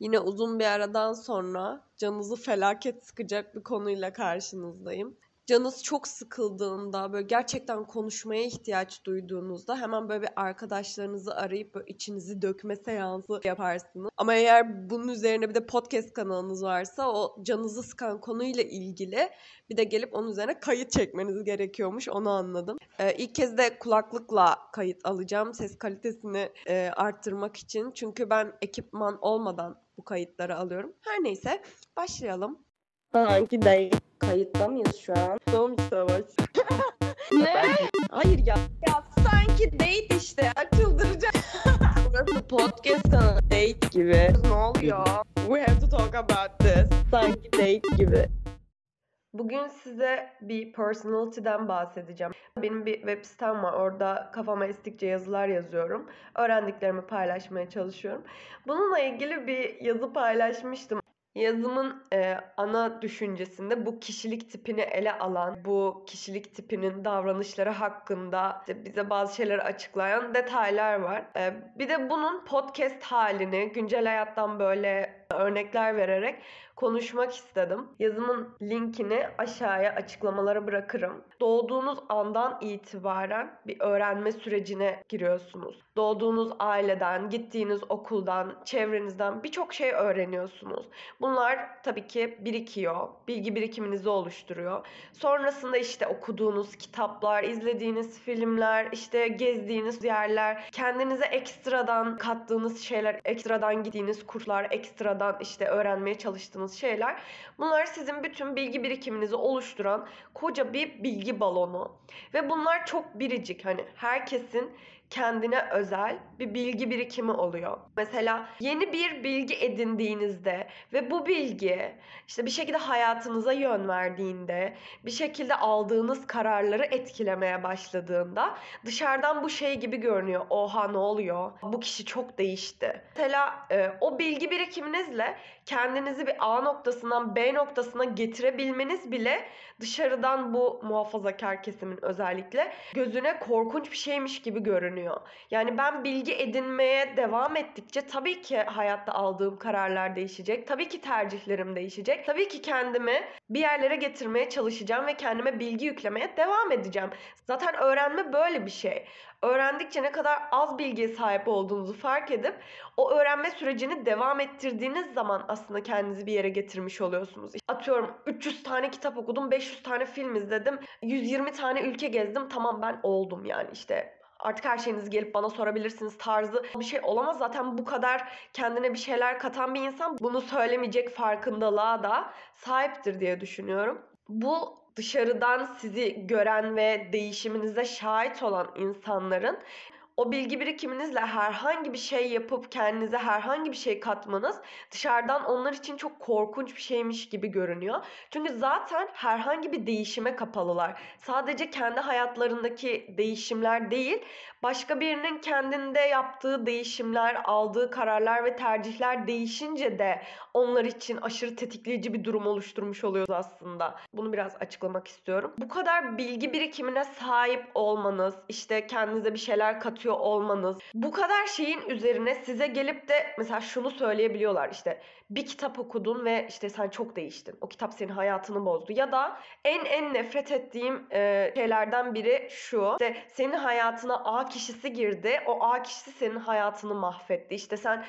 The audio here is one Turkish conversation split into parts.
Yine uzun bir aradan sonra canınızı felaket sıkacak bir konuyla karşınızdayım. Canınız çok sıkıldığında, böyle gerçekten konuşmaya ihtiyaç duyduğunuzda hemen böyle bir arkadaşlarınızı arayıp böyle içinizi dökme seansı yaparsınız. Ama eğer bunun üzerine bir de podcast kanalınız varsa o canınızı sıkan konuyla ilgili bir de gelip onun üzerine kayıt çekmeniz gerekiyormuş onu anladım. Ee, ilk kez de kulaklıkla kayıt alacağım ses kalitesini e, arttırmak için. Çünkü ben ekipman olmadan bu kayıtları alıyorum. Her neyse başlayalım. Sanki değil. Kayıtta mıyız şu an? Son savaş. Ne? Hayır ya. Ya sanki date işte. Çıldıracağım. Burası podcast kanalı. Date gibi. ne oluyor? We have to talk about this. Sanki date gibi. Bugün size bir personality'den bahsedeceğim. Benim bir web sitem var. Orada kafama estikçe yazılar yazıyorum. Öğrendiklerimi paylaşmaya çalışıyorum. Bununla ilgili bir yazı paylaşmıştım. Yazımın e, ana düşüncesinde bu kişilik tipini ele alan, bu kişilik tipinin davranışları hakkında işte bize bazı şeyleri açıklayan detaylar var. E, bir de bunun podcast halini güncel hayattan böyle örnekler vererek konuşmak istedim. Yazımın linkini aşağıya açıklamalara bırakırım. Doğduğunuz andan itibaren bir öğrenme sürecine giriyorsunuz. Doğduğunuz aileden, gittiğiniz okuldan, çevrenizden birçok şey öğreniyorsunuz. Bunlar tabii ki birikiyor, bilgi birikiminizi oluşturuyor. Sonrasında işte okuduğunuz kitaplar, izlediğiniz filmler, işte gezdiğiniz yerler, kendinize ekstradan kattığınız şeyler, ekstradan gittiğiniz kurslar, ekstradan işte öğrenmeye çalıştığınız şeyler. Bunlar sizin bütün bilgi birikiminizi oluşturan koca bir bilgi balonu. Ve bunlar çok biricik. Hani herkesin kendine özel bir bilgi birikimi oluyor. Mesela yeni bir bilgi edindiğinizde ve bu bilgi işte bir şekilde hayatınıza yön verdiğinde, bir şekilde aldığınız kararları etkilemeye başladığında dışarıdan bu şey gibi görünüyor. Oha ne oluyor? Bu kişi çok değişti. Mesela e, o bilgi birikiminizle kendinizi bir A noktasından B noktasına getirebilmeniz bile dışarıdan bu muhafazakar kesimin özellikle gözüne korkunç bir şeymiş gibi görünüyor. Yani ben bilgi edinmeye devam ettikçe tabii ki hayatta aldığım kararlar değişecek. Tabii ki tercihlerim değişecek. Tabii ki kendimi bir yerlere getirmeye çalışacağım ve kendime bilgi yüklemeye devam edeceğim. Zaten öğrenme böyle bir şey. Öğrendikçe ne kadar az bilgiye sahip olduğunuzu fark edip o öğrenme sürecini devam ettirdiğiniz zaman aslında kendinizi bir yere getirmiş oluyorsunuz. Atıyorum 300 tane kitap okudum, 500 tane film izledim, 120 tane ülke gezdim. Tamam ben oldum yani işte artık her şeyinizi gelip bana sorabilirsiniz tarzı bir şey olamaz. Zaten bu kadar kendine bir şeyler katan bir insan bunu söylemeyecek farkındalığa da sahiptir diye düşünüyorum. Bu dışarıdan sizi gören ve değişiminize şahit olan insanların o bilgi birikiminizle herhangi bir şey yapıp kendinize herhangi bir şey katmanız dışarıdan onlar için çok korkunç bir şeymiş gibi görünüyor. Çünkü zaten herhangi bir değişime kapalılar. Sadece kendi hayatlarındaki değişimler değil, başka birinin kendinde yaptığı değişimler, aldığı kararlar ve tercihler değişince de onlar için aşırı tetikleyici bir durum oluşturmuş oluyoruz aslında. Bunu biraz açıklamak istiyorum. Bu kadar bilgi birikimine sahip olmanız, işte kendinize bir şeyler katıyor olmanız, bu kadar şeyin üzerine size gelip de mesela şunu söyleyebiliyorlar işte bir kitap okudun ve işte sen çok değiştin. O kitap senin hayatını bozdu. Ya da en en nefret ettiğim e, şeylerden biri şu. İşte senin hayatına A kişisi girdi. O A kişisi senin hayatını mahvetti. İşte sen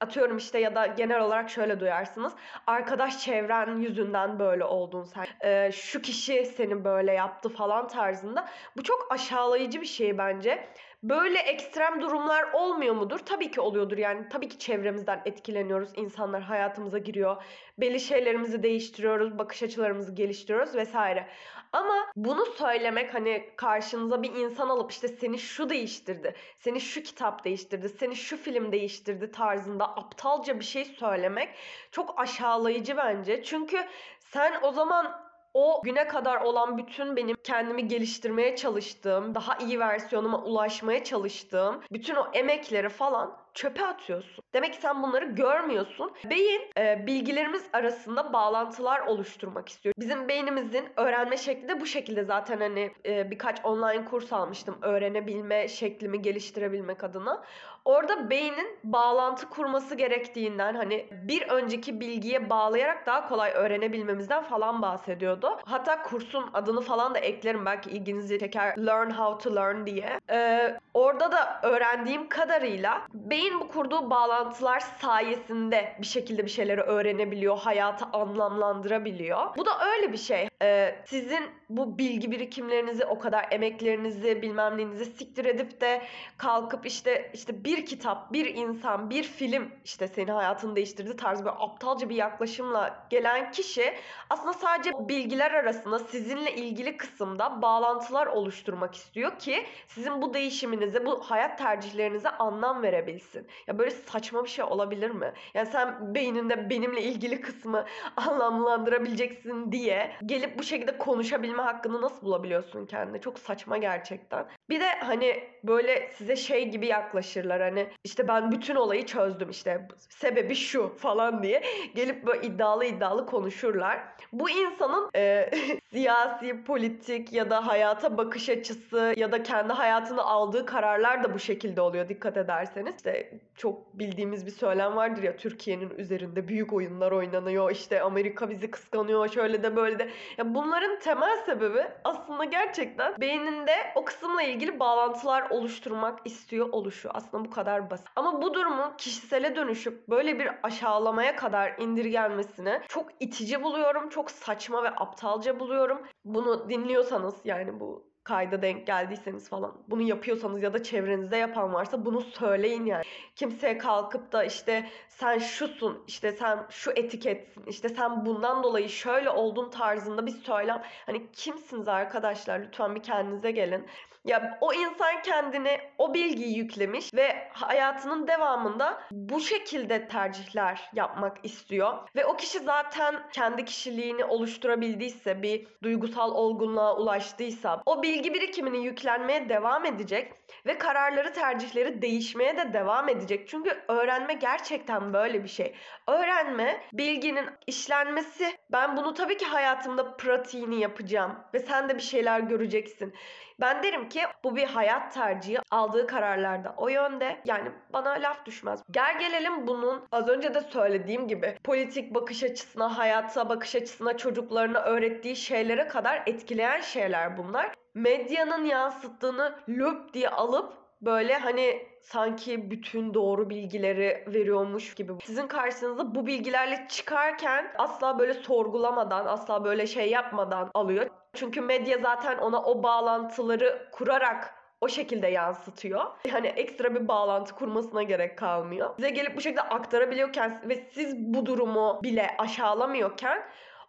Atıyorum işte ya da genel olarak şöyle duyarsınız. Arkadaş çevren yüzünden böyle oldun sen. Ee, şu kişi seni böyle yaptı falan tarzında. Bu çok aşağılayıcı bir şey bence. Böyle ekstrem durumlar olmuyor mudur? Tabii ki oluyordur yani. Tabii ki çevremizden etkileniyoruz. İnsanlar hayatımıza giriyor. Belli şeylerimizi değiştiriyoruz. Bakış açılarımızı geliştiriyoruz vesaire. Ama bunu söylemek hani karşınıza bir insan alıp işte seni şu değiştirdi. Seni şu kitap değiştirdi. Seni şu film değiştirdi tarzında aptalca bir şey söylemek çok aşağılayıcı bence. Çünkü sen o zaman o güne kadar olan bütün benim kendimi geliştirmeye çalıştığım, daha iyi versiyonuma ulaşmaya çalıştığım bütün o emekleri falan çöpe atıyorsun. Demek ki sen bunları görmüyorsun. Beyin e, bilgilerimiz arasında bağlantılar oluşturmak istiyor. Bizim beynimizin öğrenme şekli de bu şekilde zaten hani e, birkaç online kurs almıştım öğrenebilme şeklimi geliştirebilmek adına. Orada beynin bağlantı kurması gerektiğinden hani bir önceki bilgiye bağlayarak daha kolay öğrenebilmemizden falan bahsediyordu. Hatta kursun adını falan da eklerim belki ilginizi çeker. Learn how to learn diye. Ee, orada da öğrendiğim kadarıyla beyin bu kurduğu bağlantılar sayesinde bir şekilde bir şeyleri öğrenebiliyor, hayatı anlamlandırabiliyor. Bu da öyle bir şey. Ee, sizin bu bilgi birikimlerinizi, o kadar emeklerinizi, bilmem neyinizi siktir edip de kalkıp işte işte bir kitap, bir insan, bir film işte senin hayatını değiştirdi tarzı böyle aptalca bir yaklaşımla gelen kişi aslında sadece bilgiler arasında sizinle ilgili kısımda bağlantılar oluşturmak istiyor ki sizin bu değişiminize, bu hayat tercihlerinize anlam verebilsin. Ya böyle saçma bir şey olabilir mi? Yani sen beyninde benimle ilgili kısmı anlamlandırabileceksin diye gelip bu şekilde konuşabilme hakkını nasıl bulabiliyorsun kendine? Çok saçma gerçekten. Bir de hani böyle size şey gibi yaklaşırlar hani işte ben bütün olayı çözdüm işte sebebi şu falan diye gelip böyle iddialı iddialı konuşurlar. Bu insanın e, siyasi, politik ya da hayata bakış açısı ya da kendi hayatını aldığı kararlar da bu şekilde oluyor dikkat ederseniz. İşte çok bildiğimiz bir söylem vardır ya Türkiye'nin üzerinde büyük oyunlar oynanıyor. işte Amerika bizi kıskanıyor şöyle de böyle de. Ya bunların temel sebebi aslında gerçekten beyninde o kısımla ilgili bağlantılar oluşturmak istiyor oluşu. Aslında bu kadar basit. Ama bu durumu kişisele dönüşüp böyle bir aşağılamaya kadar indirgenmesini çok itici buluyorum. Çok saçma ve aptalca buluyorum. Bunu dinliyorsanız yani bu kayda denk geldiyseniz falan bunu yapıyorsanız ya da çevrenizde yapan varsa bunu söyleyin yani. Kimseye kalkıp da işte sen şusun, işte sen şu etiketsin, işte sen bundan dolayı şöyle oldun tarzında bir söylem. Hani kimsiniz arkadaşlar? Lütfen bir kendinize gelin. Ya o insan kendine o bilgiyi yüklemiş ve hayatının devamında bu şekilde tercihler yapmak istiyor. Ve o kişi zaten kendi kişiliğini oluşturabildiyse, bir duygusal olgunluğa ulaştıysa o bilgi birikimini yüklenmeye devam edecek ve kararları, tercihleri değişmeye de devam edecek. Çünkü öğrenme gerçekten böyle bir şey. Öğrenme, bilginin işlenmesi. Ben bunu tabii ki hayatımda pratiğini yapacağım ve sen de bir şeyler göreceksin. Ben derim ki bu bir hayat tercihi. Aldığı kararlarda o yönde. Yani bana laf düşmez. Gel gelelim bunun az önce de söylediğim gibi politik bakış açısına, hayata bakış açısına, çocuklarına öğrettiği şeylere kadar etkileyen şeyler bunlar. Medyanın yansıttığını löp diye alıp böyle hani sanki bütün doğru bilgileri veriyormuş gibi. Sizin karşınıza bu bilgilerle çıkarken asla böyle sorgulamadan, asla böyle şey yapmadan alıyor. Çünkü medya zaten ona o bağlantıları kurarak o şekilde yansıtıyor. Hani ekstra bir bağlantı kurmasına gerek kalmıyor. Size gelip bu şekilde aktarabiliyorken ve siz bu durumu bile aşağılamıyorken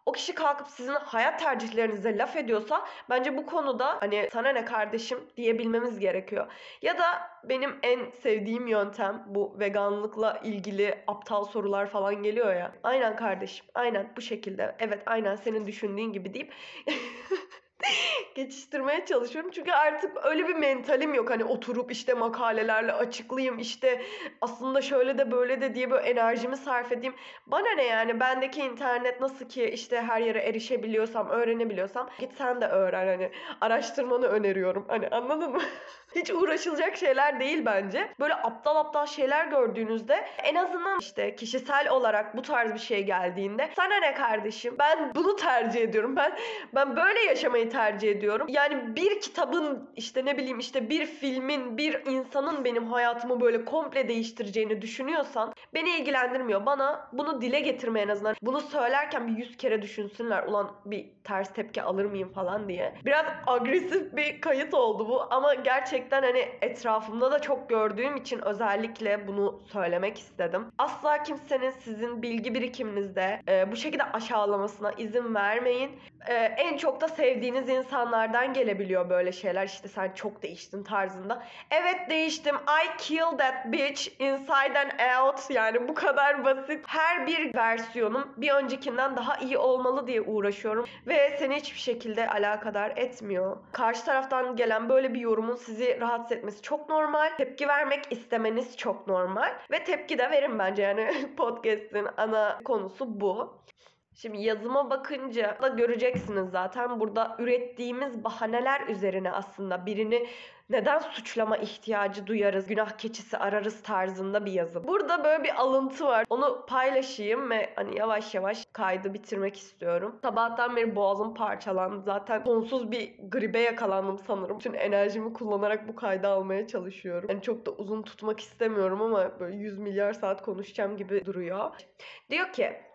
o kişi kalkıp sizin hayat tercihlerinize laf ediyorsa bence bu konuda hani sana ne kardeşim diyebilmemiz gerekiyor. Ya da benim en sevdiğim yöntem bu veganlıkla ilgili aptal sorular falan geliyor ya. Aynen kardeşim aynen bu şekilde evet aynen senin düşündüğün gibi deyip geçiştirmeye çalışıyorum. Çünkü artık öyle bir mentalim yok. Hani oturup işte makalelerle açıklayayım işte aslında şöyle de böyle de diye böyle enerjimi sarf edeyim. Bana ne yani bendeki internet nasıl ki işte her yere erişebiliyorsam, öğrenebiliyorsam git sen de öğren hani araştırmanı öneriyorum. Hani anladın mı? Hiç uğraşılacak şeyler değil bence. Böyle aptal aptal şeyler gördüğünüzde en azından işte kişisel olarak bu tarz bir şey geldiğinde sana ne kardeşim ben bunu tercih ediyorum. Ben ben böyle yaşamayı tercih ediyorum. Yani bir kitabın işte ne bileyim işte bir filmin bir insanın benim hayatımı böyle komple değiştireceğini düşünüyorsan beni ilgilendirmiyor. Bana bunu dile getirme en azından. Bunu söylerken bir yüz kere düşünsünler. Ulan bir ters tepki alır mıyım falan diye. Biraz agresif bir kayıt oldu bu ama gerçekten hani etrafımda da çok gördüğüm için özellikle bunu söylemek istedim. Asla kimsenin sizin bilgi birikiminizde e, bu şekilde aşağılamasına izin vermeyin. E, en çok da sevdiğiniz insanlar insanlardan gelebiliyor böyle şeyler. İşte sen çok değiştin tarzında. Evet değiştim. I killed that bitch inside and out. Yani bu kadar basit. Her bir versiyonum bir öncekinden daha iyi olmalı diye uğraşıyorum. Ve seni hiçbir şekilde alakadar etmiyor. Karşı taraftan gelen böyle bir yorumun sizi rahatsız etmesi çok normal. Tepki vermek istemeniz çok normal. Ve tepki de verin bence yani podcast'in ana konusu bu. Şimdi yazıma bakınca da göreceksiniz zaten burada ürettiğimiz bahaneler üzerine aslında birini neden suçlama ihtiyacı duyarız, günah keçisi ararız tarzında bir yazı. Burada böyle bir alıntı var. Onu paylaşayım ve hani yavaş yavaş kaydı bitirmek istiyorum. Sabahtan beri boğazım parçalandı. Zaten sonsuz bir gribe yakalandım sanırım. Bütün enerjimi kullanarak bu kaydı almaya çalışıyorum. Yani çok da uzun tutmak istemiyorum ama böyle 100 milyar saat konuşacağım gibi duruyor. Diyor ki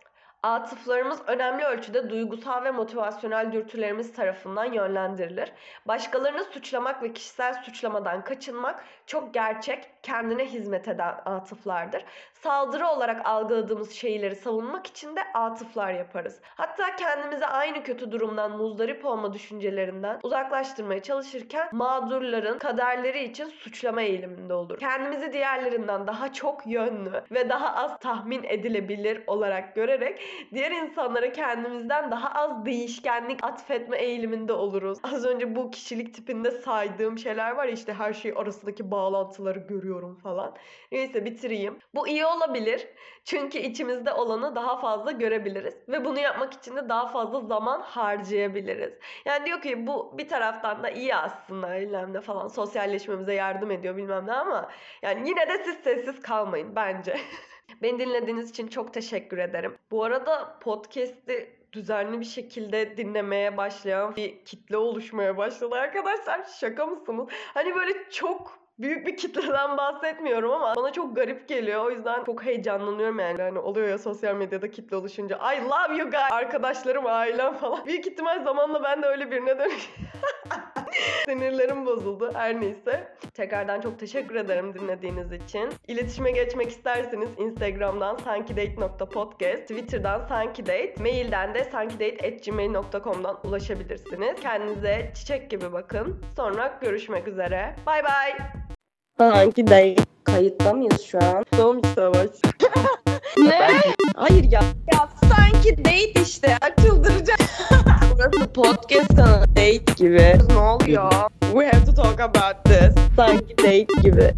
Atıflarımız önemli ölçüde duygusal ve motivasyonel dürtülerimiz tarafından yönlendirilir. Başkalarını suçlamak ve kişisel suçlamadan kaçınmak çok gerçek, kendine hizmet eden atıflardır. Saldırı olarak algıladığımız şeyleri savunmak için de atıflar yaparız. Hatta kendimizi aynı kötü durumdan muzdarip olma düşüncelerinden uzaklaştırmaya çalışırken mağdurların kaderleri için suçlama eğiliminde olur. Kendimizi diğerlerinden daha çok yönlü ve daha az tahmin edilebilir olarak görerek diğer insanlara kendimizden daha az değişkenlik atfetme eğiliminde oluruz. Az önce bu kişilik tipinde saydığım şeyler var ya işte her şey arasındaki bağlantıları görüyorum falan. Neyse bitireyim. Bu iyi olabilir. Çünkü içimizde olanı daha fazla görebiliriz. Ve bunu yapmak için de daha fazla zaman harcayabiliriz. Yani diyor ki bu bir taraftan da iyi aslında eylemde falan sosyalleşmemize yardım ediyor bilmem ne ama yani yine de siz sessiz kalmayın bence. Beni dinlediğiniz için çok teşekkür ederim. Bu arada podcast'i düzenli bir şekilde dinlemeye başlayan bir kitle oluşmaya başladı arkadaşlar. Şaka mısınız? Hani böyle çok büyük bir kitleden bahsetmiyorum ama bana çok garip geliyor. O yüzden çok heyecanlanıyorum yani. Hani oluyor ya sosyal medyada kitle oluşunca. I love you guys. Arkadaşlarım, ailem falan. Büyük ihtimal zamanla ben de öyle birine dönüş. Sinirlerim bozuldu. Her neyse. Tekrardan çok teşekkür ederim dinlediğiniz için. İletişime geçmek isterseniz Instagram'dan sankidate.podcast, Twitter'dan sankidate, mailden de sankidate.gmail.com'dan ulaşabilirsiniz. Kendinize çiçek gibi bakın. Sonra görüşmek üzere. Bay bay. Sanki değil. Kayıtta mıyız şu an? Doğum savaş. Ne? Hayır ya. Ya sanki date işte. Açıldıracağım. Podcast kanalı. Date gibi. ne oluyor? We have to talk about this. Sanki date gibi.